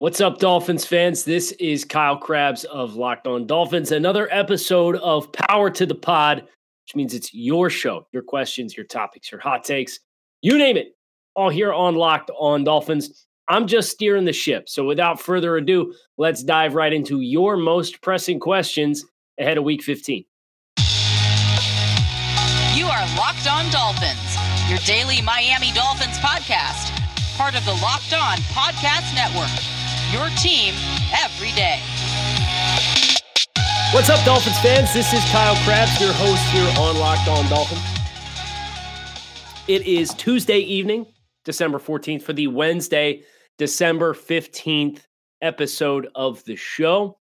What's up, Dolphins fans? This is Kyle Crabbs of Locked On Dolphins. Another episode of Power to the Pod, which means it's your show, your questions, your topics, your hot takes, you name it, all here on Locked On Dolphins. I'm just steering the ship. So without further ado, let's dive right into your most pressing questions ahead of week 15. You are Locked On Dolphins, your daily Miami Dolphins podcast, part of the Locked On Podcast Network your team every day. What's up, Dolphins fans? This is Kyle Crabbs, your host here on Locked On Dolphins. It is Tuesday evening, December 14th, for the Wednesday, December 15th episode of the show.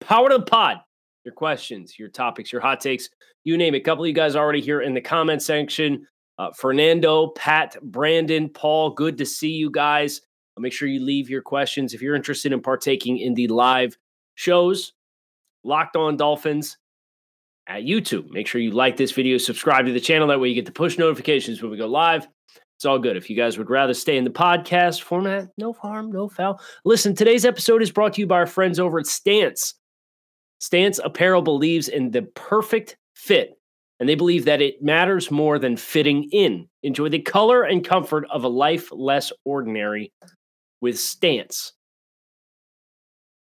Power to the pod. Your questions, your topics, your hot takes, you name it. A couple of you guys already here in the comment section. Uh, Fernando, Pat, Brandon, Paul, good to see you guys. Make sure you leave your questions if you're interested in partaking in the live shows. Locked on Dolphins at YouTube. Make sure you like this video, subscribe to the channel. That way you get the push notifications when we go live. It's all good. If you guys would rather stay in the podcast format, no harm, no foul. Listen, today's episode is brought to you by our friends over at Stance. Stance Apparel believes in the perfect fit, and they believe that it matters more than fitting in. Enjoy the color and comfort of a life less ordinary with Stance.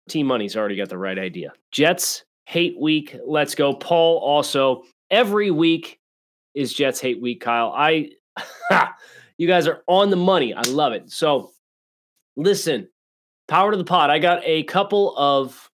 Team Money's already got the right idea. Jets hate week. Let's go. Paul also every week is Jets hate week, Kyle. I you guys are on the money. I love it. So listen, power to the pod. I got a couple of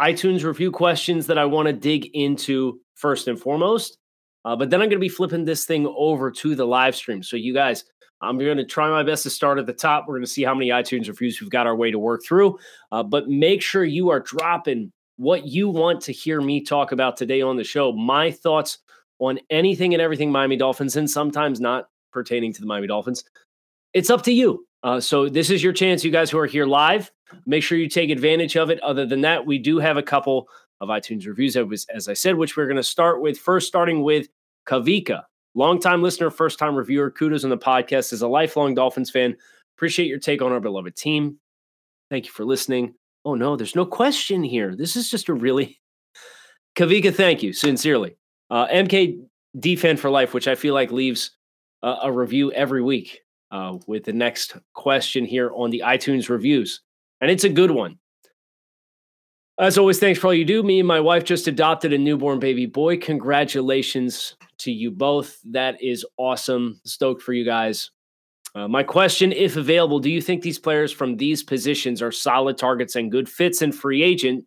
iTunes review questions that I want to dig into first and foremost. Uh, but then I'm going to be flipping this thing over to the live stream. So you guys, I'm going to try my best to start at the top. We're going to see how many iTunes reviews we've got our way to work through. Uh, but make sure you are dropping what you want to hear me talk about today on the show. My thoughts on anything and everything Miami Dolphins, and sometimes not pertaining to the Miami Dolphins. It's up to you. Uh, so this is your chance, you guys who are here live. Make sure you take advantage of it. Other than that, we do have a couple of iTunes reviews, as I said, which we're going to start with. First, starting with Kavika. Longtime listener, first time reviewer. Kudos on the podcast. As a lifelong Dolphins fan, appreciate your take on our beloved team. Thank you for listening. Oh, no, there's no question here. This is just a really. Kavika, thank you sincerely. Uh, MK Defend for Life, which I feel like leaves uh, a review every week uh, with the next question here on the iTunes reviews. And it's a good one. As always, thanks for all you do. Me and my wife just adopted a newborn baby boy. Congratulations to you both. That is awesome. Stoked for you guys. Uh, my question, if available, do you think these players from these positions are solid targets and good fits in free agent,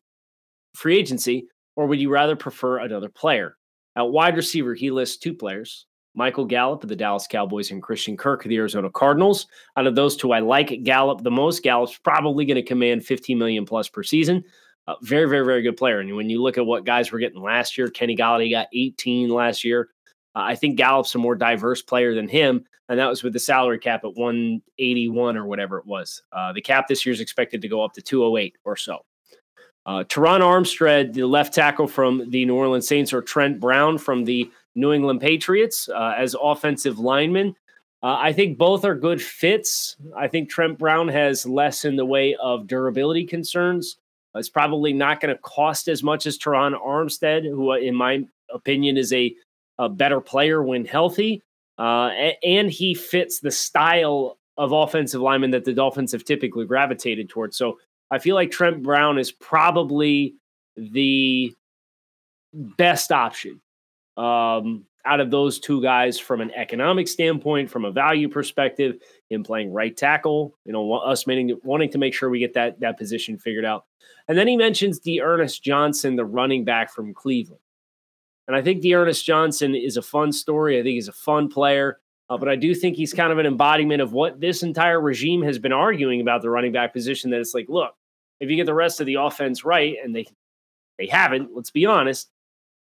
free agency, or would you rather prefer another player? At wide receiver, he lists two players: Michael Gallup of the Dallas Cowboys and Christian Kirk of the Arizona Cardinals. Out of those two, I like Gallup the most. Gallup's probably going to command 15 million plus per season. Uh, very, very, very good player. And when you look at what guys were getting last year, Kenny Golladay got 18 last year. Uh, I think Gallup's a more diverse player than him, and that was with the salary cap at 181 or whatever it was. Uh, the cap this year is expected to go up to 208 or so. Uh, Terron Armstead, the left tackle from the New Orleans Saints, or Trent Brown from the New England Patriots uh, as offensive linemen. Uh, I think both are good fits. I think Trent Brown has less in the way of durability concerns. It's probably not going to cost as much as Terron Armstead, who, uh, in my opinion, is a, a better player when healthy. Uh, and he fits the style of offensive lineman that the Dolphins have typically gravitated towards. So I feel like Trent Brown is probably the best option um, out of those two guys from an economic standpoint, from a value perspective, him playing right tackle, you know, us wanting, wanting to make sure we get that that position figured out. And then he mentions D'Ernest Johnson, the running back from Cleveland. And I think D'Ernest Johnson is a fun story. I think he's a fun player. Uh, but I do think he's kind of an embodiment of what this entire regime has been arguing about the running back position. That it's like, look, if you get the rest of the offense right, and they they haven't, let's be honest,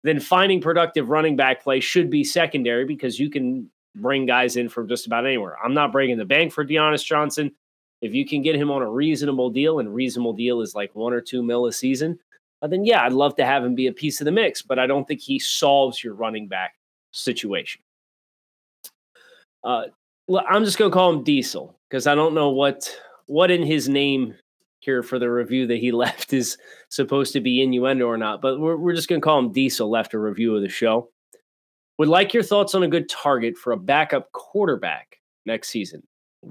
then finding productive running back play should be secondary because you can bring guys in from just about anywhere. I'm not breaking the bank for D'Ernest Johnson. If you can get him on a reasonable deal, and reasonable deal is like one or two mil a season, uh, then yeah, I'd love to have him be a piece of the mix. But I don't think he solves your running back situation. Uh, I'm just going to call him Diesel because I don't know what what in his name here for the review that he left is supposed to be innuendo or not, but we're, we're just going to call him Diesel left a review of the show. Would like your thoughts on a good target for a backup quarterback next season.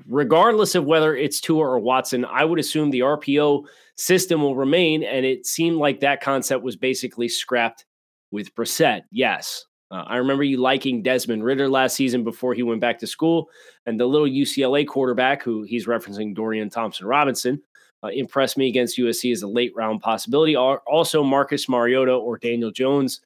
Regardless of whether it's Tua or Watson, I would assume the RPO system will remain, and it seemed like that concept was basically scrapped with Brissett. Yes, uh, I remember you liking Desmond Ridder last season before he went back to school, and the little UCLA quarterback, who he's referencing Dorian Thompson Robinson, uh, impressed me against USC as a late round possibility. Also, Marcus Mariota or Daniel Jones.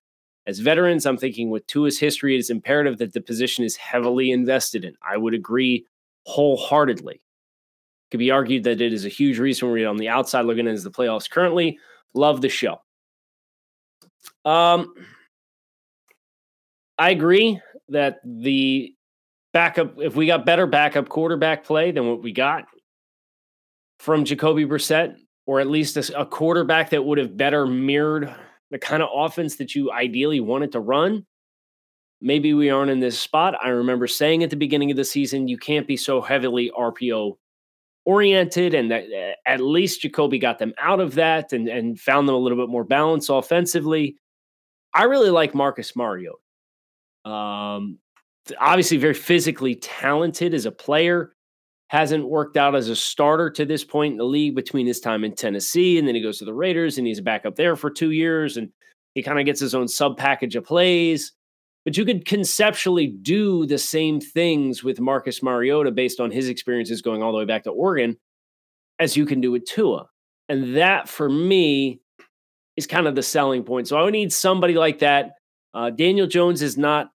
As veterans, I'm thinking with Tua's history, it is imperative that the position is heavily invested in. I would agree wholeheartedly. It could be argued that it is a huge reason we're on the outside looking into the playoffs currently. Love the show. Um, I agree that the backup, if we got better backup quarterback play than what we got from Jacoby Brissett, or at least a, a quarterback that would have better mirrored the kind of offense that you ideally wanted to run, maybe we aren't in this spot. I remember saying at the beginning of the season, you can't be so heavily RPO oriented, and that eh, at least Jacoby got them out of that and, and found them a little bit more balanced offensively. I really like Marcus Mariota. Um, obviously, very physically talented as a player. Hasn't worked out as a starter to this point in the league between his time in Tennessee and then he goes to the Raiders and he's back up there for two years and he kind of gets his own sub package of plays. But you could conceptually do the same things with Marcus Mariota based on his experiences going all the way back to Oregon as you can do with Tua. And that for me is kind of the selling point. So I would need somebody like that. Uh, Daniel Jones is not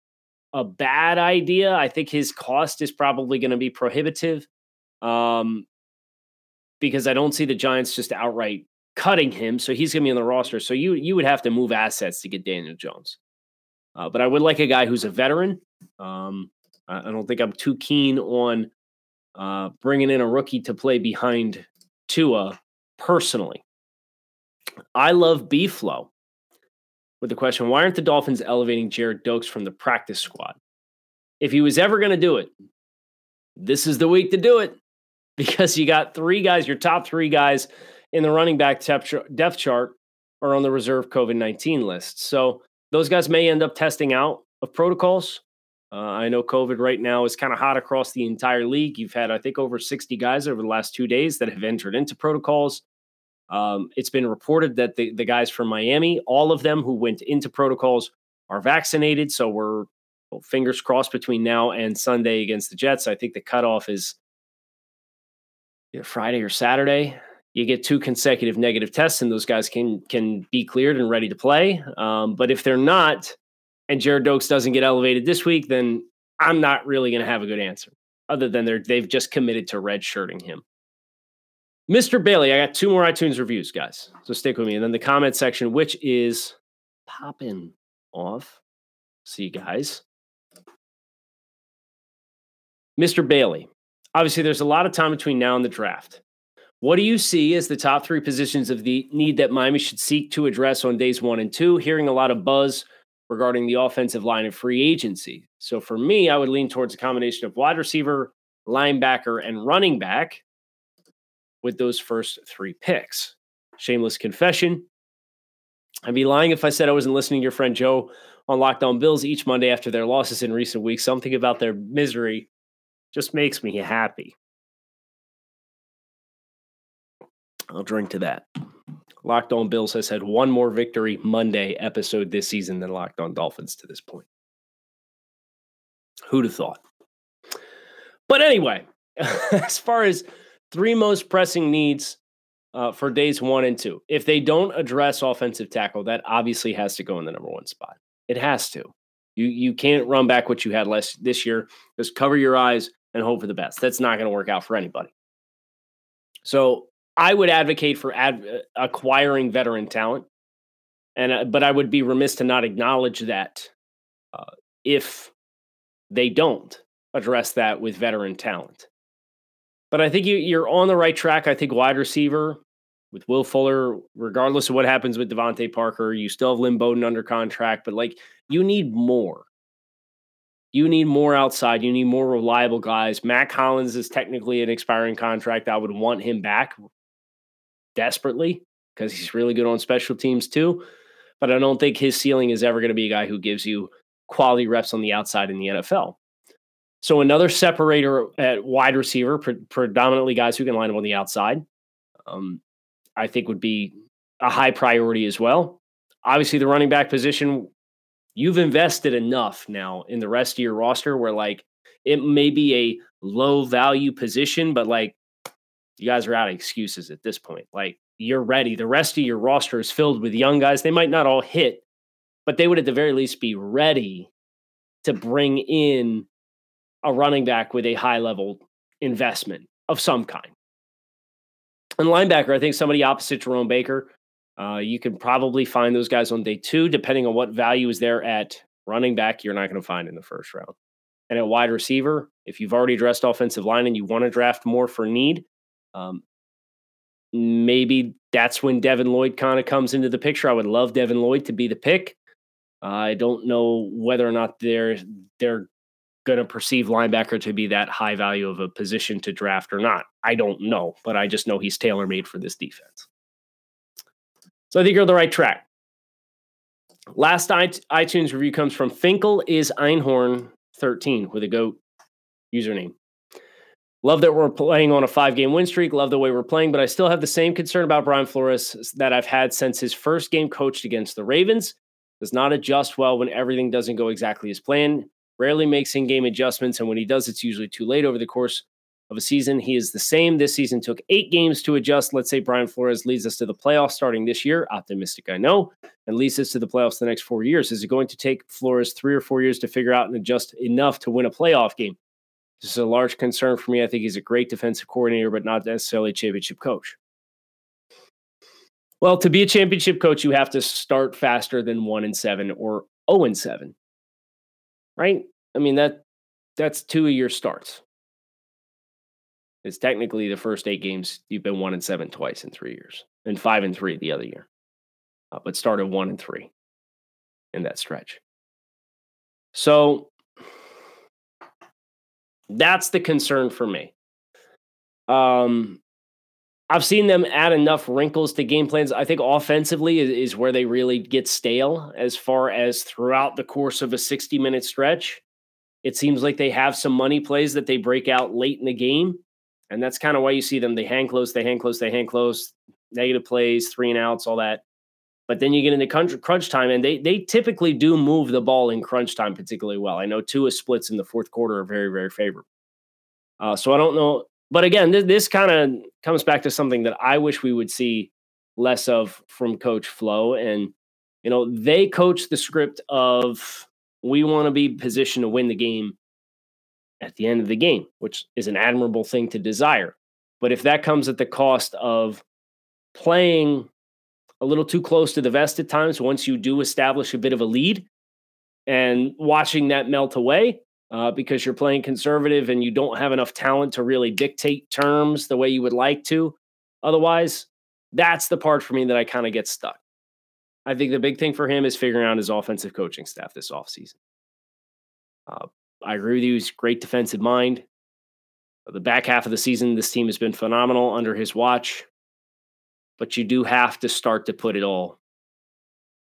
a bad idea. I think his cost is probably going to be prohibitive um, because I don't see the Giants just outright cutting him. So he's going to be on the roster. So you you would have to move assets to get Daniel Jones. Uh, but I would like a guy who's a veteran. Um, I, don't think I'm too keen on uh, bringing in a rookie to play behind Tua personally. I love B flow with the question why aren't the Dolphins elevating Gerrid Doaks from the practice squad? If he was ever going to do it, this is the week to do it because you got three guys, your top three guys in the running back depth chart are on the reserve COVID 19 list. So those guys may end up testing out of protocols. Uh, I know COVID right now is kind of hot across the entire league. You've had, I think, over 60 guys over the last two days that have entered into protocols. Um, it's been reported that the, the guys from Miami, all of them who went into protocols, are vaccinated. So we're well, fingers crossed between now and Sunday against the Jets. I think the cutoff is Friday or Saturday. You get two consecutive negative tests, and those guys can can be cleared and ready to play. Um, but if they're not, and Gerrid Doaks doesn't get elevated this week, then I'm not really going to have a good answer. Other than they're they've just committed to redshirting him. Mr. Bailey, I got two more iTunes reviews, guys. So stick with me. And then the comment section, which is popping off. See you guys. Mr. Bailey, obviously there's a lot of time between now and the draft. What do you see as the top three positions of the need that Miami should seek to address on days one and two? Hearing a lot of buzz regarding the offensive line of free agency. So for me, I would lean towards a combination of wide receiver, linebacker, and running back with those first three picks. Shameless confession. I'd be lying if I said I wasn't listening to your friend Joe on Locked On Bills each Monday after their losses in recent weeks. Something about their misery just makes me happy. I'll drink to that. Locked On Bills has had one more victory Monday episode this season than Locked On Dolphins to this point. Who'd have thought? But anyway, as far as three most pressing needs uh, for days one and two. If they don't address offensive tackle, that obviously has to go in the number one spot. It has to. You you can't run back what you had last this year. Just cover your eyes and hope for the best. That's not going to work out for anybody. So I would advocate for ad, uh, acquiring veteran talent, and uh, but I would be remiss to not acknowledge that uh, if they don't address that with veteran talent. But I think you, you're on the right track. I think wide receiver with Will Fuller, regardless of what happens with DeVante Parker, you still have Lynn Bowden under contract, but like you need more. You need more outside. You need more reliable guys. Mack Hollins is technically an expiring contract. I would want him back. Desperately because he's really good on special teams too. But I don't think his ceiling is ever going to be a guy who gives you quality reps on the outside in the NFL. So another separator at wide receiver, pre- predominantly guys who can line up on the outside, um, I think would be a high priority as well. Obviously, the running back position, you've invested enough now in the rest of your roster where like it may be a low value position, but like you guys are out of excuses at this point. Like you're ready. The rest of your roster is filled with young guys. They might not all hit, but they would at the very least be ready to bring in a running back with a high level investment of some kind. And linebacker, I think somebody opposite Jerome Baker. Uh, you can probably find those guys on day two, depending on what value is there at running back. You're not going to find in the first round. And at wide receiver, if you've already addressed offensive line and you want to draft more for need, um, maybe that's when Devin Lloyd kind of comes into the picture. I would love Devin Lloyd to be the pick. Uh, I don't know whether or not they're they're going to perceive linebacker to be that high value of a position to draft or not. I don't know, but I just know he's tailor made for this defense. So I think you're on the right track. Last iTunes review comes from Finkel is Einhorn 13 with a goat username. Love that we're playing on a five game win streak. Love the way we're playing, but I still have the same concern about Brian Flores that I've had since his first game coached against the Ravens. Does not adjust well when everything doesn't go exactly as planned. Rarely makes in game adjustments, and when he does, it's usually too late over the course of a season. He is the same. This season took eight games to adjust. Let's say Brian Flores leads us to the playoffs starting this year. Optimistic, I know, and leads us to the playoffs the next four years. Is it going to take Flores three or four years to figure out and adjust enough to win a playoff game? This is a large concern for me. I think he's a great defensive coordinator, but not necessarily a championship coach. Well, to be a championship coach, you have to start faster than one and seven or 0 and seven. Right? I mean, that that's two of your starts. It's technically the first eight games you've been one and seven twice in three years, and five and three the other year, uh, but started one and three in that stretch. So that's the concern for me. Um, I've seen them add enough wrinkles to game plans. I think offensively is, is, where they really get stale as far as throughout the course of a 60 minute stretch. It seems like they have some money plays that they break out late in the game. And that's kind of why you see them. They hang close, they hang close, they hang close, negative plays, three and outs, all that. But then you get into crunch time, and they they typically do move the ball in crunch time particularly well. I know Tua splits in the fourth quarter are very very favorable. Uh, so I don't know, but again, this, this kind of comes back to something that I wish we would see less of from Coach Flo. And you know, they coach the script of we want to be positioned to win the game at the end of the game, which is an admirable thing to desire. But if that comes at the cost of playing a little too close to the vest at times once you do establish a bit of a lead and watching that melt away uh, because you're playing conservative and you don't have enough talent to really dictate terms the way you would like to. Otherwise, that's the part for me that I kind of get stuck. I think the big thing for him is figuring out his offensive coaching staff this offseason. Uh, I agree with you. He's great defensive mind. The back half of the season, this team has been phenomenal under his watch but you do have to start to put it all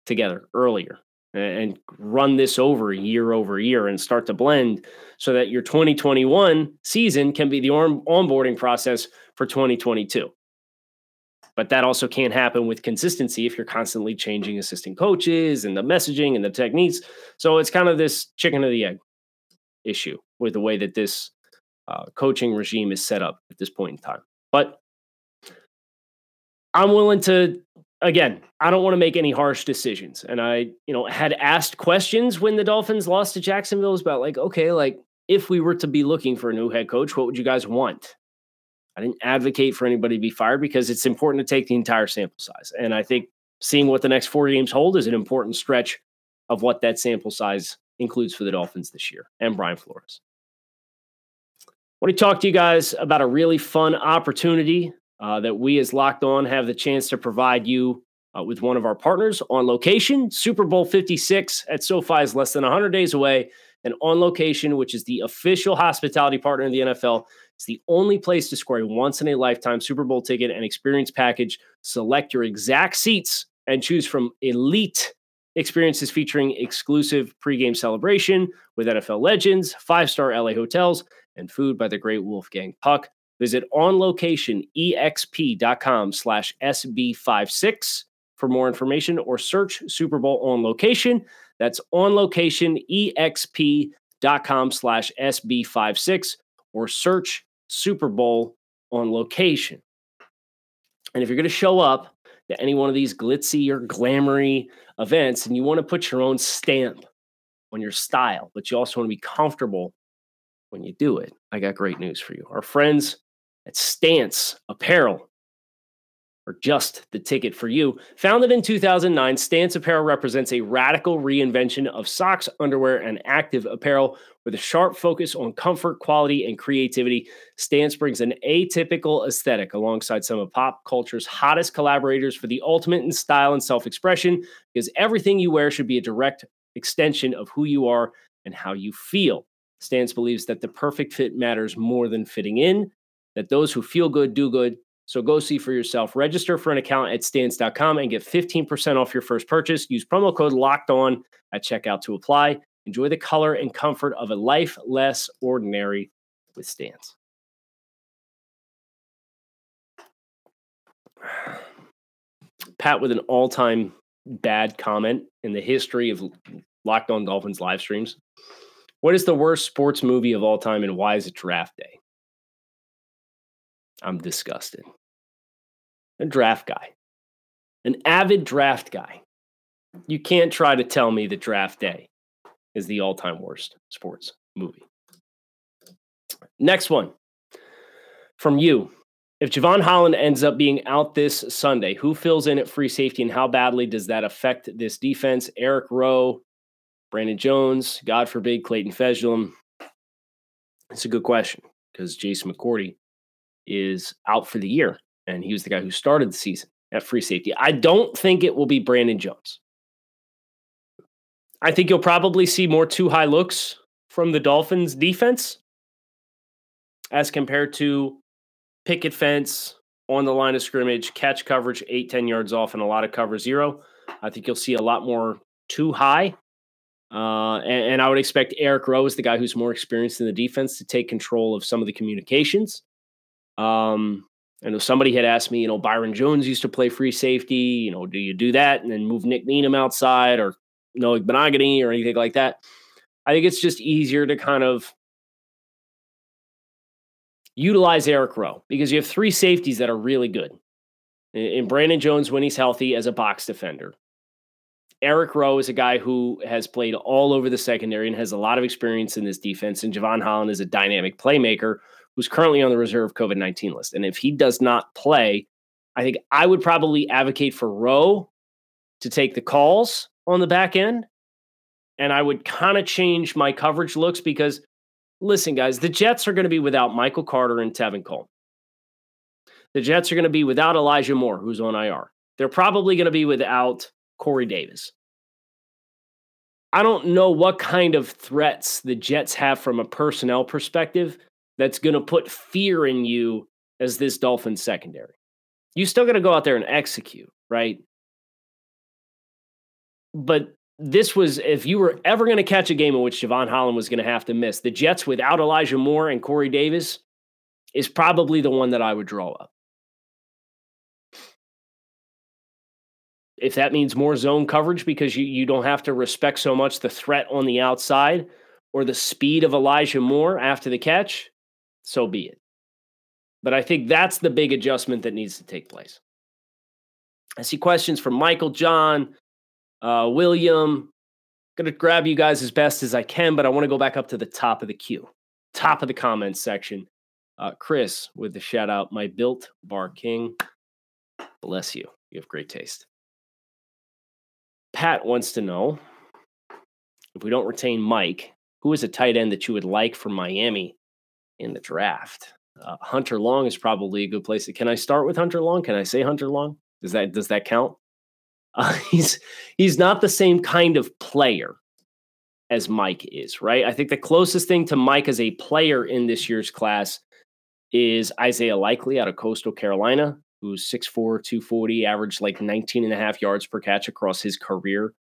together earlier and run this over year over year and start to blend so that your 2021 season can be the onboarding process for 2022. But that also can't happen with consistency if you're constantly changing assistant coaches and the messaging and the techniques. So it's kind of this chicken or the egg issue with the way that this uh, coaching regime is set up at this point in time. But I'm willing to again, I don't want to make any harsh decisions. And I, you know, had asked questions when the Dolphins lost to Jacksonville was about like, okay, like if we were to be looking for a new head coach, what would you guys want? I didn't advocate for anybody to be fired because it's important to take the entire sample size. And I think seeing what the next four games hold is an important stretch of what that sample size includes for the Dolphins this year and Brian Flores. I want to talk to you guys about a really fun opportunity uh, that we as Locked On have the chance to provide you uh, with one of our partners on location. Super Bowl 56 at SoFi is less than 100 days away. And on location, which is the official hospitality partner of the NFL, It's the only place to score a once in a lifetime Super Bowl ticket and experience package. Select your exact seats and choose from elite experiences featuring exclusive pregame celebration with NFL legends, five star LA hotels, and food by the great Wolfgang Puck. Visit onlocationexp.com slash SB56 for more information or search Super Bowl on location. That's onlocationexp.com slash SB56 or search Super Bowl on location. And if you're going to show up to any one of these glitzy or glamoury events and you want to put your own stamp on your style, but you also want to be comfortable when you do it, I got great news for you. Our friends at Stance Apparel or just the ticket for you. Founded in 2009, Stance Apparel represents a radical reinvention of socks, underwear, and active apparel with a sharp focus on comfort, quality, and creativity. Stance brings an atypical aesthetic alongside some of pop culture's hottest collaborators for the ultimate in style and self expression, because everything you wear should be a direct extension of who you are and how you feel. Stance believes that the perfect fit matters more than fitting in, that those who feel good do good so go see for yourself. Register for an account at stance.com and get 15% off your first purchase. Use promo code locked on at checkout to apply. Enjoy the color and comfort of a life less ordinary with Stance. Pat with an all time bad comment in the history of Locked On Dolphins live streams. What is the worst sports movie of all time and why is it draft day? I'm disgusted. A draft guy, an avid draft guy. You can't try to tell me that draft day is the all time worst sports movie. Next one from you. If Jevon Holland ends up being out this Sunday, who fills in at free safety and how badly does that affect this defense? Eric Rowe, Brandon Jones, God forbid, Clayton Fejedelem. It's a good question because Jason McCourty is out for the year, and he was the guy who started the season at free safety. I don't think it will be Brandon Jones. I think you'll probably see more two high looks from the Dolphins defense as compared to picket fence on the line of scrimmage, catch coverage eight, 10 yards off, and a lot of cover zero. I think you'll see a lot more too high. Uh, and, and I would expect Eric Rowe is the guy who's more experienced in the defense to take control of some of the communications. Um, I know somebody had asked me, you know, Byron Jones used to play free safety. You know, do you do that and then move Nik Needham outside or Noah Igbinoghene or anything like that? I think it's just easier to kind of utilize Eric Rowe because you have three safeties that are really good. In Brandon Jones, when he's healthy, as a box defender. Eric Rowe is a guy who has played all over the secondary and has a lot of experience in this defense. And Jevon Holland is a dynamic playmaker who's currently on the reserve COVID 19 list. And if he does not play, I think I would probably advocate for Rowe to take the calls on the back end. And I would kind of change my coverage looks because, listen, guys, the Jets are going to be without Michael Carter and Tevin Cole. The Jets are going to be without Elijah Moore, who's on IR. They're probably going to be without Corey Davis. I don't know what kind of threats the Jets have from a personnel perspective that's going to put fear in you as this Dolphins secondary. You still got to go out there and execute, right? But this was, if you were ever going to catch a game in which Jevon Holland was going to have to miss, the Jets without Elijah Moore and Corey Davis is probably the one that I would draw up. If that means more zone coverage because you, you don't have to respect so much the threat on the outside or the speed of Elijah Moore after the catch, so be it. But I think that's the big adjustment that needs to take place. I see questions from Michael, John, uh, William. Going to grab you guys as best as I can, but I want to go back up to the top of the queue, top of the comments section. Uh, Chris with the shout out, my built bar king. Bless you. You have great taste. Pat wants to know if we don't retain Mike, who is a tight end that you would like from Miami in the draft. Uh, Hunter Long is probably a good place. Can I start with Hunter Long? Can I say Hunter Long? Does that does that count? Uh, he's he's not the same kind of player as Mike is, right? I think the closest thing to Mike as a player in this year's class is Isaiah Likely out of Coastal Carolina, who's 6'4, 240, averaged like 19 and a half yards per catch across his career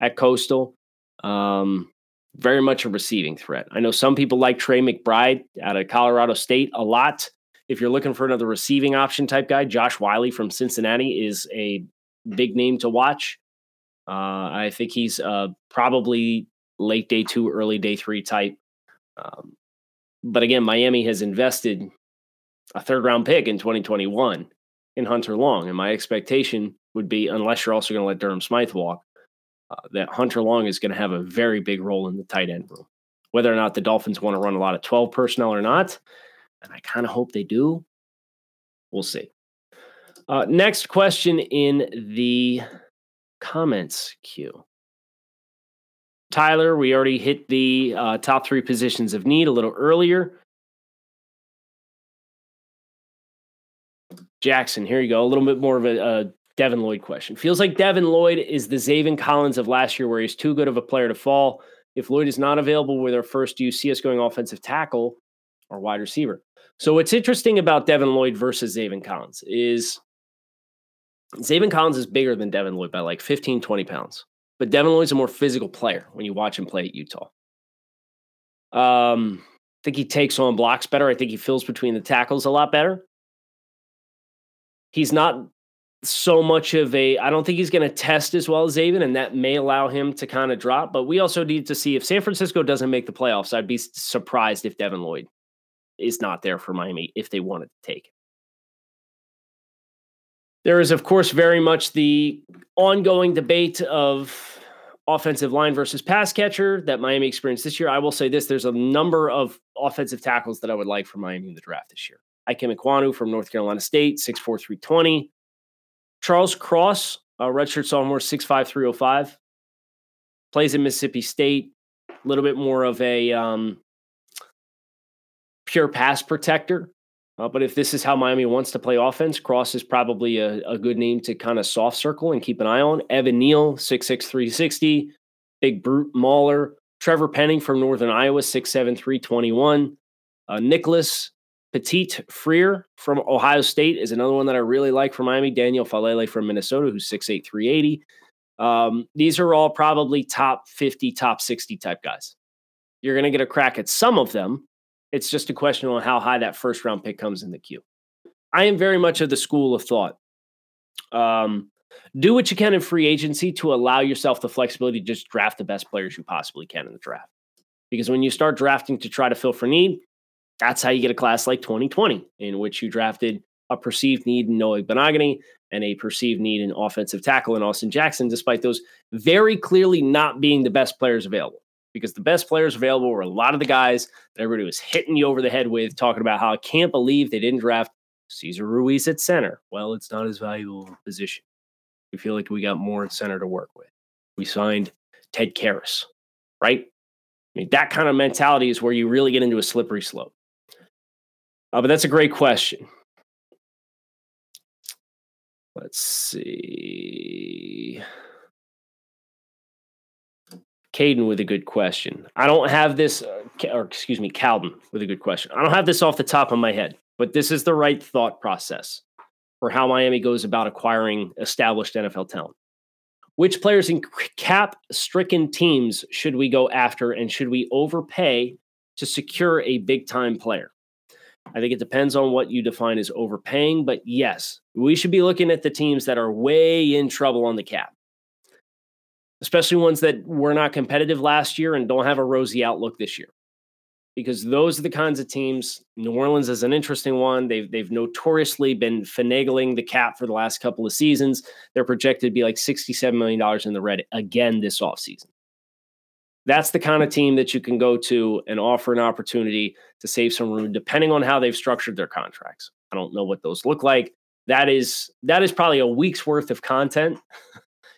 at Coastal. Um, very much a receiving threat. I know some people like Trey McBride out of Colorado State a lot. If you're looking for another receiving option type guy, Josh Whyle from Cincinnati is a big name to watch. Uh, I think he's uh, probably late day two, early day three type. Um, but again, Miami has invested a third round pick in 2021 in Hunter Long. And my expectation would be, unless you're also going to let Durham Smythe walk, uh, that Hunter Long is going to have a very big role in the tight end room. Whether or not the Dolphins want to run a lot of 12 personnel or not, and I kind of hope they do, we'll see. Uh, next question in the comments queue. Tyler, we already hit the uh, top three positions of need a little earlier. Jackson, here you go. A little bit more of a, a Devin Lloyd question. Feels like Devin Lloyd is the Zaven Collins of last year, where he's too good of a player to fall. If Lloyd is not available with our first, do you see us going offensive tackle or wide receiver? So what's interesting about Devin Lloyd versus Zaven Collins is Zaven Collins is bigger than Devin Lloyd by like 15, 20 pounds. But Devin Lloyd's a more physical player when you watch him play at Utah. Um, I think he takes on blocks better. I think he fills between the tackles a lot better. He's not so much of a I don't think he's going to test as well as Zaven, and that may allow him to kind of drop. But we also need to see if San Francisco doesn't make the playoffs. I'd be surprised if Devin Lloyd is not there for Miami if they wanted to take. There is, of course, very much the ongoing debate of offensive line versus pass catcher that Miami experienced this year. I will say this there's a number of offensive tackles that I would like for Miami in the draft this year. Ike Ekwonu from North Carolina State, 6'4, 320. Charles Cross, a redshirt sophomore, 6'5, 305. Plays at Mississippi State. A little bit more of a um, pure pass protector. Uh, but if this is how Miami wants to play offense, Cross is probably a, a good name to kind of soft circle and keep an eye on. Evan Neal, 6'6, 360. Big Brute Mauler. Trevor Penning from Northern Iowa, 6'7, 321. Uh, Nicholas Petit Freer from Ohio State is another one that I really like for Miami. Daniel Faalele from Minnesota, who's 6'8, 380. Um, these are all probably top 50, top 60 type guys. You're going to get a crack at some of them. It's just a question on how high that first round pick comes in the queue. I am very much of the school of thought. Um, do what you can in free agency to allow yourself the flexibility to just draft the best players you possibly can in the draft. Because when you start drafting to try to fill for need, that's how you get a class like 2020, in which you drafted a perceived need in Noah Igbinoghene and a perceived need in offensive tackle in Austin Jackson, despite those very clearly not being the best players available. Because the best players available were a lot of the guys that everybody was hitting you over the head with, talking about how I can't believe they didn't draft Cesar Ruiz at center. Well, it's not as valuable a position. We feel like we got more at center to work with. We signed Ted Karras, right? I mean, that kind of mentality is where you really get into a slippery slope. Uh, but that's a great question. Let's see. Caden with a good question. I don't have this, uh, or excuse me, Calden with a good question. I don't have this off the top of my head, but this is the right thought process for how Miami goes about acquiring established NFL talent. Which players in cap stricken teams should we go after, and should we overpay to secure a big time player? I think it depends on what you define as overpaying, but yes, we should be looking at the teams that are way in trouble on the cap, especially ones that were not competitive last year and don't have a rosy outlook this year. Because those are the kinds of teams. New Orleans is an interesting one. They've they've notoriously been finagling the cap for the last couple of seasons. They're projected to be like $67 million in the red again this offseason. That's the kind of team that you can go to and offer an opportunity to save some room, depending on how they've structured their contracts. I don't know what those look like. That is that is probably a week's worth of content,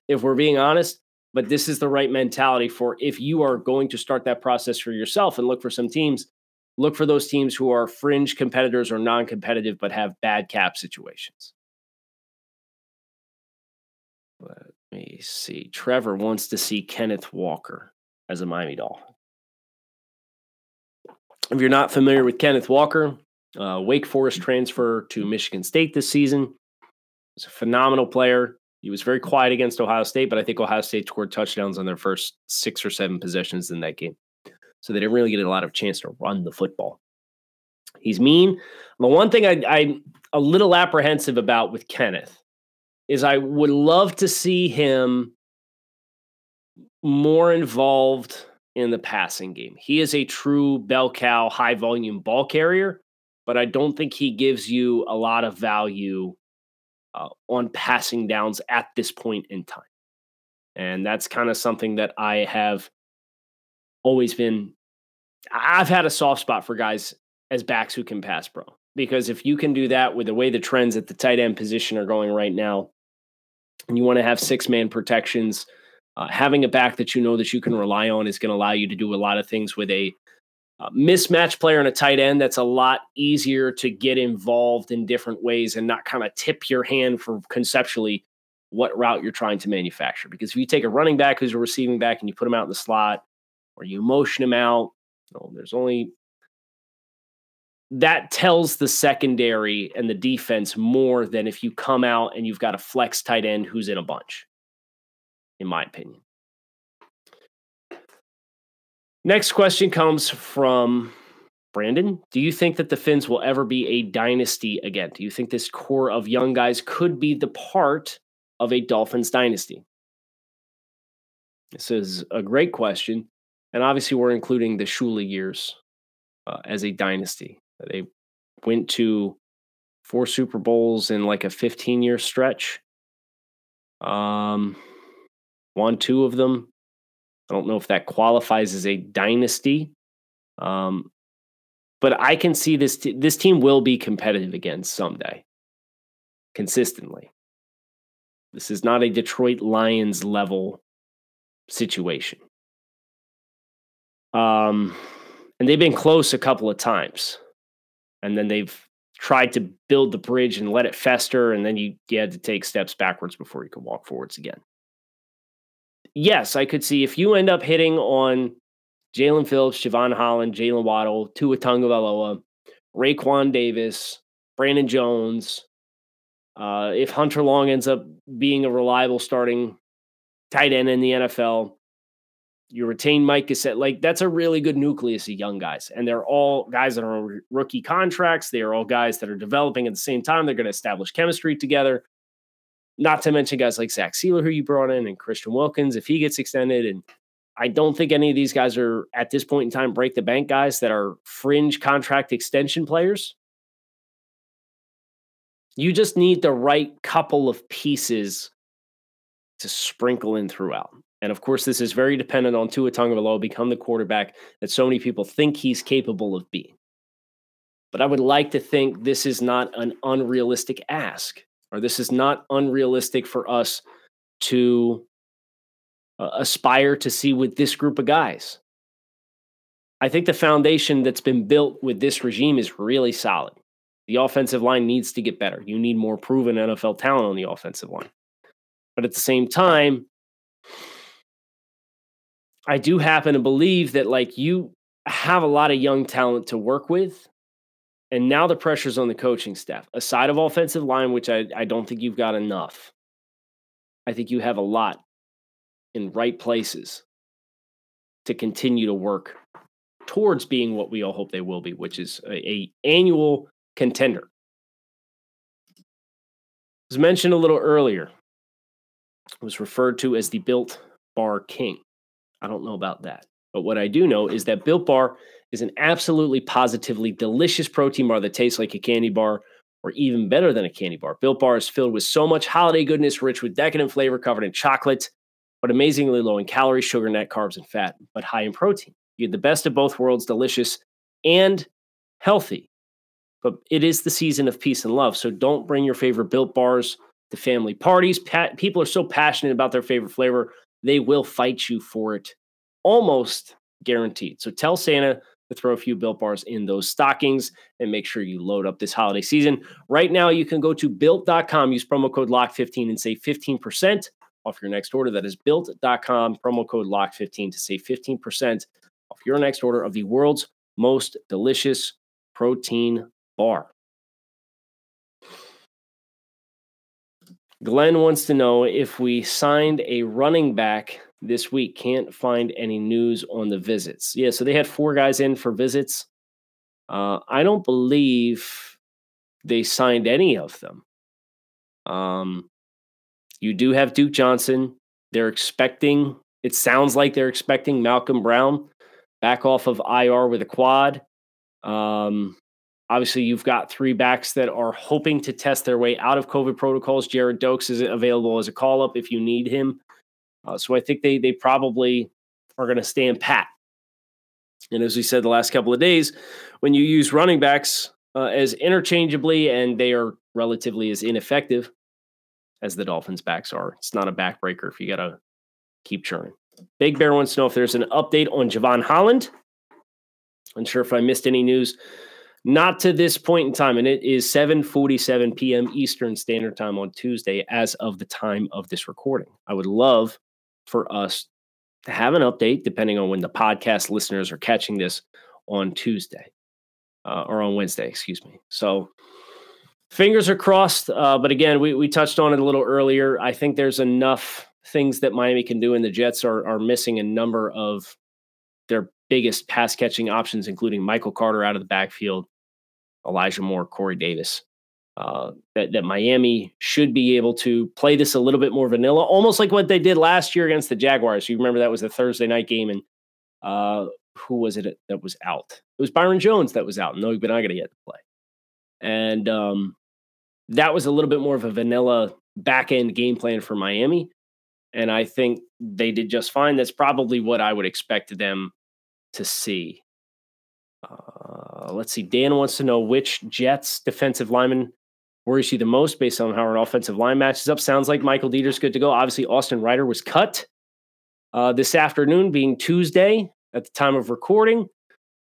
if we're being honest. But this is the right mentality for if you are going to start that process for yourself and look for some teams, look for those teams who are fringe competitors or non-competitive but have bad cap situations. Let me see. Trevor wants to see Kenneth Walker as a Miami Dolphin. If you're not familiar with Kenneth Walker, Uh, Wake Forest transfer to Michigan State this season. He's a phenomenal player. He was very quiet against Ohio State, but I think Ohio State scored touchdowns on their first six or seven possessions in that game. So they didn't really get a lot of chance to run the football. He's mean. The one thing I, I'm a little apprehensive about with Kenneth is I would love to see him more involved in the passing game. He is a true bell cow, high volume ball carrier, but I don't think he gives you a lot of value uh, on passing downs at this point in time. And that's kind of something that I have always been. I've had a soft spot for guys as backs who can pass pro. Because if you can do that with the way the trends at the tight end position are going right now, and you want to have six man protections, uh, having a back that you know that you can rely on is going to allow you to do a lot of things with a uh, mismatch player and a tight end. That's a lot easier to get involved in different ways and not kind of tip your hand for conceptually what route you're trying to manufacture. Because if you take a running back who's a receiving back and you put him out in the slot or you motion him out, you know, there's only that tells the secondary and the defense more than if you come out and you've got a flex tight end who's in a bunch, in my opinion. Next question comes from Brandon. Do you think that the Finns will ever be a dynasty again? Do you think this core of young guys could be the part of a Dolphins dynasty? This is a great question. And obviously, we're including the Shula years uh, as a dynasty. They went to four Super Bowls in like a 15 year stretch. Um, won two of them. I don't know if that qualifies as a dynasty. Um, but I can see this t- this team will be competitive again someday, consistently. This is not a Detroit Lions level situation. Um, and they've been close a couple of times and then they've tried to build the bridge and let it fester, and then you, you had to take steps backwards before you could walk forwards again. Yes, I could see if you end up hitting on Jaelan Phillips, Jevon Holland, Jaylen Waddle, Tua Tagovailoa, Raekwon Davis, Brandon Jones. Uh, if Hunter Long ends up being a reliable starting tight end in the NFL, you retain Mike Gesicki. Like that's a really good nucleus of young guys, and they're all guys that are on rookie contracts. They are all guys that are developing at the same time. They're going to establish chemistry together. Not to mention guys like Zach Sieler, who you brought in, and Christian Wilkins, if he gets extended. And I don't think any of these guys are at this point in time break the bank guys that are fringe contract extension players. You just need the right couple of pieces to sprinkle in throughout. And of course, this is very dependent on Tua Tagovailoa become the quarterback that so many people think he's capable of being. But I would like to think this is not an unrealistic ask, or this is not unrealistic for us to uh, aspire to see with this group of guys. I think the foundation that's been built with this regime is really solid. The offensive line needs to get better. You need more proven NFL talent on the offensive line. But at the same time, I do happen to believe that like you have a lot of young talent to work with. And now the pressure's on the coaching staff. Aside of offensive line, which I, I don't think you've got enough, I think you have a lot in right places to continue to work towards being what we all hope they will be, which is a, a annual contender. As mentioned a little earlier, was referred to as the built bar king. I don't know about that. But what I do know is that Built Bar is an absolutely positively delicious protein bar that tastes like a candy bar or even better than a candy bar. Built Bar is filled with so much holiday goodness, rich with decadent flavor, covered in chocolate, but amazingly low in calories, sugar, net, carbs, and fat, but high in protein. You get the best of both worlds, delicious and healthy. But it is the season of peace and love, so don't bring your favorite Built Bars to family parties. people are so passionate about their favorite flavor they will fight you for it almost guaranteed. So tell Santa to throw a few built bars in those stockings and make sure you load up this holiday season. Right now, you can go to built.com, use promo code LOCK15 and save 15% off your next order. That is built.com, promo code LOCK15 to save 15% off your next order of the world's most delicious protein bar. Glenn wants to know if we signed a running back this week. Can't find any news on the visits. Yeah, so they had four guys in for visits. Uh, I don't believe they signed any of them. Um, you do have Duke Johnson. They're expecting, it sounds like they're expecting Malcolm Brown back off of IR with a quad. Um, obviously, you've got three backs that are hoping to test their way out of COVID protocols. Gerrid Doaks is available as a call up if you need him. Uh, so I think they they probably are going to stand pat. And as we said the last couple of days, when you use running backs uh, as interchangeably and they are relatively as ineffective as the Dolphins backs are, it's not a backbreaker if you got to keep churning. Big Bear wants to know if there's an update on Jevon Holland. Unsure if I missed any news. Not to this point in time, and it is 7:47 p.m. Eastern Standard Time on Tuesday, as of the time of this recording. I would love for us to have an update, depending on when the podcast listeners are catching this on Tuesday uh, or on Wednesday, excuse me. So fingers are crossed. Uh, but again, we, we touched on it a little earlier. I think there's enough things that Miami can do, and the Jets are, are missing a number of their biggest pass catching options, including Michael Carter out of the backfield, Elijah Moore, Corey Davis. Uh, that, that Miami should be able to play this a little bit more vanilla, almost like what they did last year against the Jaguars. You remember that was a Thursday night game, and uh, who was it that was out? It was Byron Jones that was out. No Igbinoghene yet to get to play, and um, that was a little bit more of a vanilla back end game plan for Miami, and I think they did just fine. That's probably what I would expect them to see. Uh, let's see. Dan wants to know which Jets defensive lineman worries you the most based on how our offensive line matches up. Sounds like Michael Deiter's good to go. Obviously, Austin Reiter was cut uh, this afternoon, being Tuesday at the time of recording.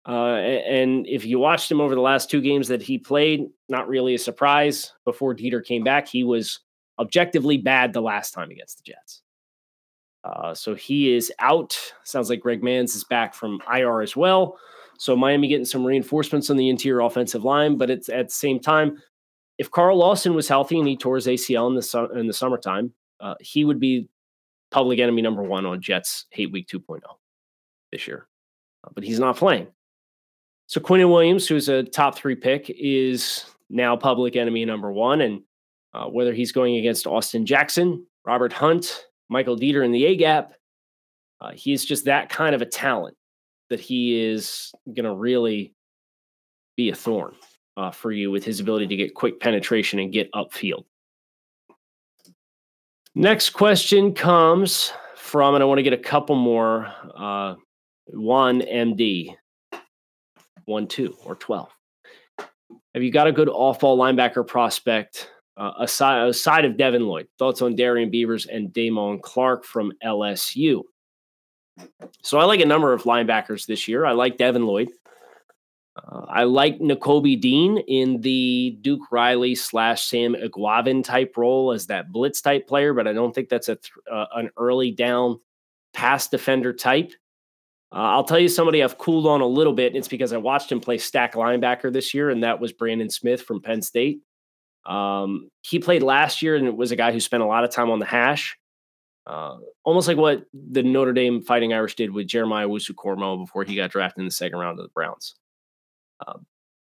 Uh, and if you watched him over the last two games that he played, not really a surprise. Before Deiter came back, he was objectively bad the last time against the Jets. Uh, so he is out. Sounds like Greg Mancz is back from IR as well. So Miami getting some reinforcements on the interior offensive line, but it's at the same time, if Carl Lawson was healthy and he tore his ACL in the su- in the summertime, uh, he would be public enemy number one on Jets hate week 2.0 this year. Uh, but he's not playing. So Quinnen Williams, who's a top three pick, is now public enemy number one. And uh, whether he's going against Austin Jackson, Robert Hunt, Michael Deiter in the A gap, uh, he's just that kind of a talent that he is going to really be a thorn uh, for you with his ability to get quick penetration and get upfield. Next question comes from, and I want to get a couple more. Uh, one MD, one two or twelve. Have you got a good off-ball linebacker prospect uh, aside aside of Devin Lloyd? Thoughts on Darrian Beavers and Damone Clark from LSU? So I like a number of linebackers this year. I like Devin Lloyd. I like Nakobe Dean in the Duke Riley slash Sam Eguavoen type role as that blitz type player, but I don't think that's a th- uh, an early down pass defender type. Uh, I'll tell you somebody I've cooled on a little bit. And it's because I watched him play stack linebacker this year, and that was Brandon Smith from Penn State. Um, he played last year and it was a guy who spent a lot of time on the hash. Uh, almost like what the Notre Dame Fighting Irish did with Jeremiah Owusu-Koramoah before he got drafted in the second round of the Browns. Uh,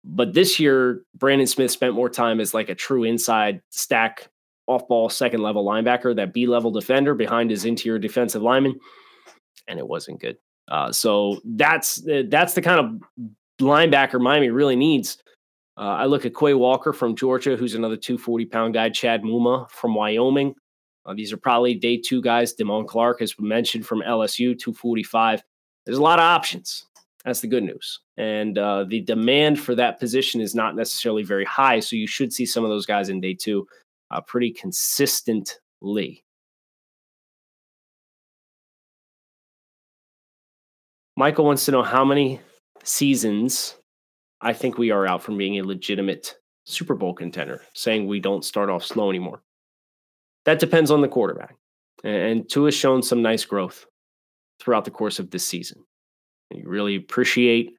but this year, Brandon Smith spent more time as like a true inside stack off ball second level linebacker, that B level defender behind his interior defensive lineman, and it wasn't good. Uh, so that's that's the kind of linebacker Miami really needs. Uh, I look at Quay Walker from Georgia, who's another 240 pound guy, Chad Muma from Wyoming. Uh, these are probably day two guys. Damone Clark, as mentioned, from LSU, 245. There's a lot of options. That's the good news. And uh, the demand for that position is not necessarily very high. So you should see some of those guys in day two uh, pretty consistently. Michael wants to know how many seasons I think we are out from being a legitimate Super Bowl contender, saying we don't start off slow anymore. That depends on the quarterback. And Tua has shown some nice growth throughout the course of this season. You really appreciate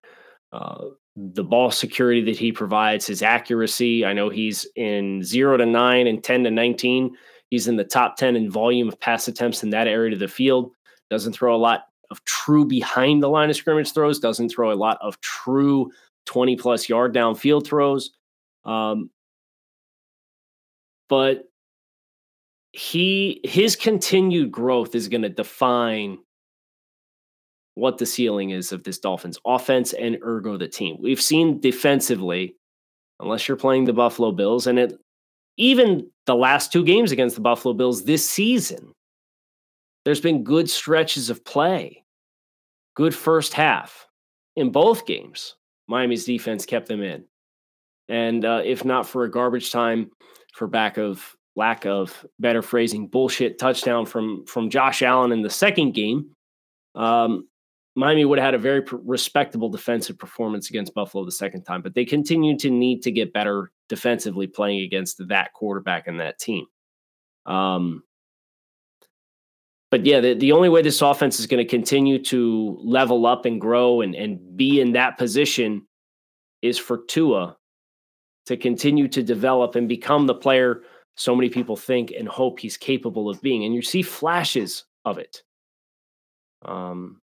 uh, the ball security that he provides, his accuracy. I know he's in zero to nine and 10 to 19. He's in the top 10 in volume of pass attempts in that area of the field. Doesn't throw a lot of true behind the line of scrimmage throws, doesn't throw a lot of true 20 plus yard downfield throws. Um, but he his continued growth is going to define what the ceiling is of this Dolphins offense and ergo the team. We've seen defensively, unless you're playing the Buffalo Bills, and it even the last two games against the Buffalo Bills this season, there's been good stretches of play, good first half in both games. Miami's defense kept them in. And uh, if not for a garbage time for back of lack of better phrasing, bullshit touchdown from from Josh Allen in the second game, um, Miami would have had a very respectable defensive performance against Buffalo the second time. But they continue to need to get better defensively playing against that quarterback and that team. Um, but yeah, the, the only way this offense is going to continue to level up and grow and, and be in that position is for Tua to continue to develop and become the player so many people think and hope he's capable of being. And you see flashes of it. Um,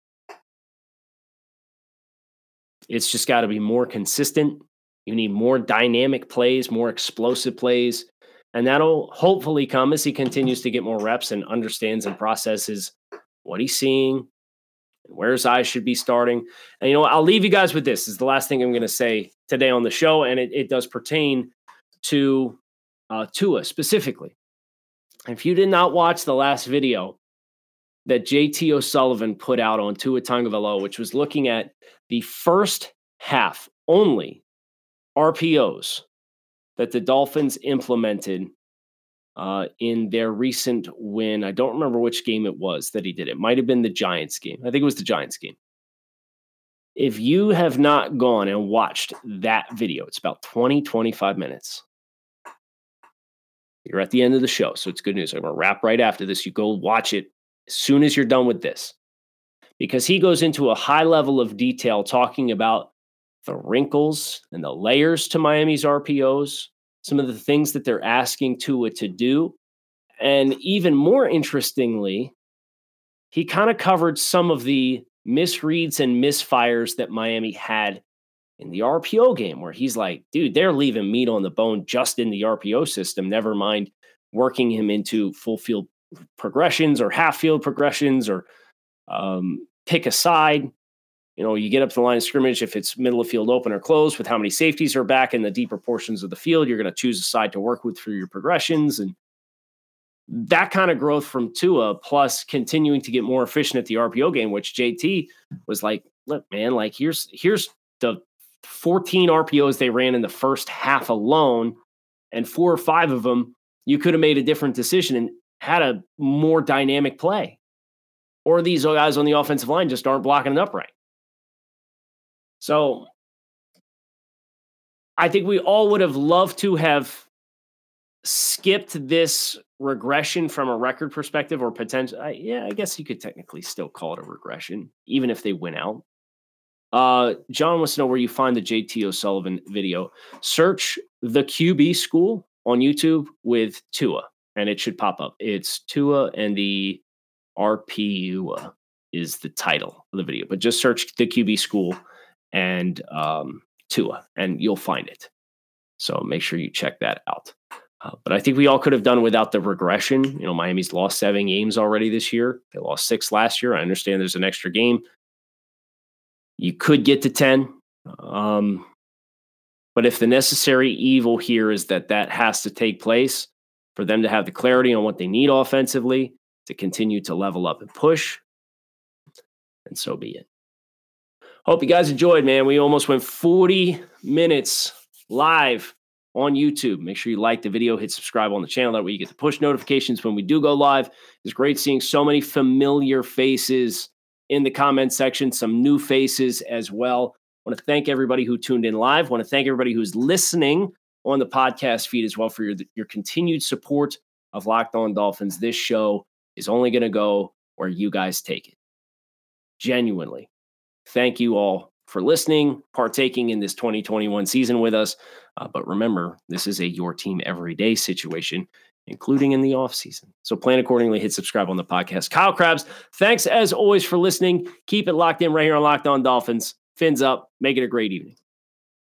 it's just got to be more consistent. You need more dynamic plays, more explosive plays. And that'll hopefully come as he continues to get more reps and understands and processes what he's seeing, where his eyes should be starting. And, you know, I'll leave you guys with this. this is the last thing I'm going to say today on the show. And it, it does pertain to uh, Tua specifically. If you did not watch the last video that JT O'Sullivan put out on Tua Tagovailoa, which was looking at the first half only RPOs that the Dolphins implemented uh, in their recent win. I don't remember which game it was that he did. It might have been the Giants game. I think it was the Giants game. If you have not gone and watched that video, it's about 20, 25 minutes. You're at the end of the show, so it's good news. I'm going to wrap right after this. You go watch it as soon as you're done with this, because he goes into a high level of detail talking about the wrinkles and the layers to Miami's RPOs, some of the things that they're asking Tua to do. And even more interestingly, he kind of covered some of the misreads and misfires that Miami had in the RPO game, where he's like, dude, they're leaving meat on the bone just in the RPO system, never mind working him into full field progressions or half field progressions or um, pick a side. You know, you get up to the line of scrimmage if it's middle of field open or closed with how many safeties are back in the deeper portions of the field. You're going to choose a side to work with for your progressions. And that kind of growth from Tua, plus continuing to get more efficient at the RPO game, which JT was like, look, man, like here's here's the 14 RPOs they ran in the first half alone, and four or five of them you could have made a different decision and had a more dynamic play. Or these guys on the offensive line just aren't blocking it upright. So I think we all would have loved to have skipped this regression from a record perspective or potential. yeah, I guess you could technically still call it a regression, even if they went out. Uh, John wants to know where you find the JT O'Sullivan video. Search the QB school on YouTube with Tua, and it should pop up. It's Tua and the RPO is the title of the video, but just search the QB school and um, Tua, and you'll find it. So make sure you check that out. Uh, but I think we all could have done without the regression. You know, Miami's lost seven games already this year. They lost six last year. I understand there's an extra game. You could get to 10. Um, but if the necessary evil here is that that has to take place for them to have the clarity on what they need offensively to continue to level up and push, and so be it. Hope you guys enjoyed, man. We almost went 40 minutes live on YouTube. Make sure you like the video, hit subscribe on the channel. That way you get the push notifications when we do go live. It's great seeing so many familiar faces in the comment section, some new faces as well. I want to thank everybody who tuned in live. I want to thank everybody who's listening on the podcast feed as well for your, your continued support of Locked On Dolphins. This show is only going to go where you guys take it. Genuinely. Thank you all for listening, partaking in this 2021 season with us. Uh, but remember, this is a your team every day situation, including in the off season. So plan accordingly. Hit subscribe on the podcast. Kyle Crabbs, thanks as always for listening. Keep it locked in right here on Locked On Dolphins. Fins up. Make it a great evening.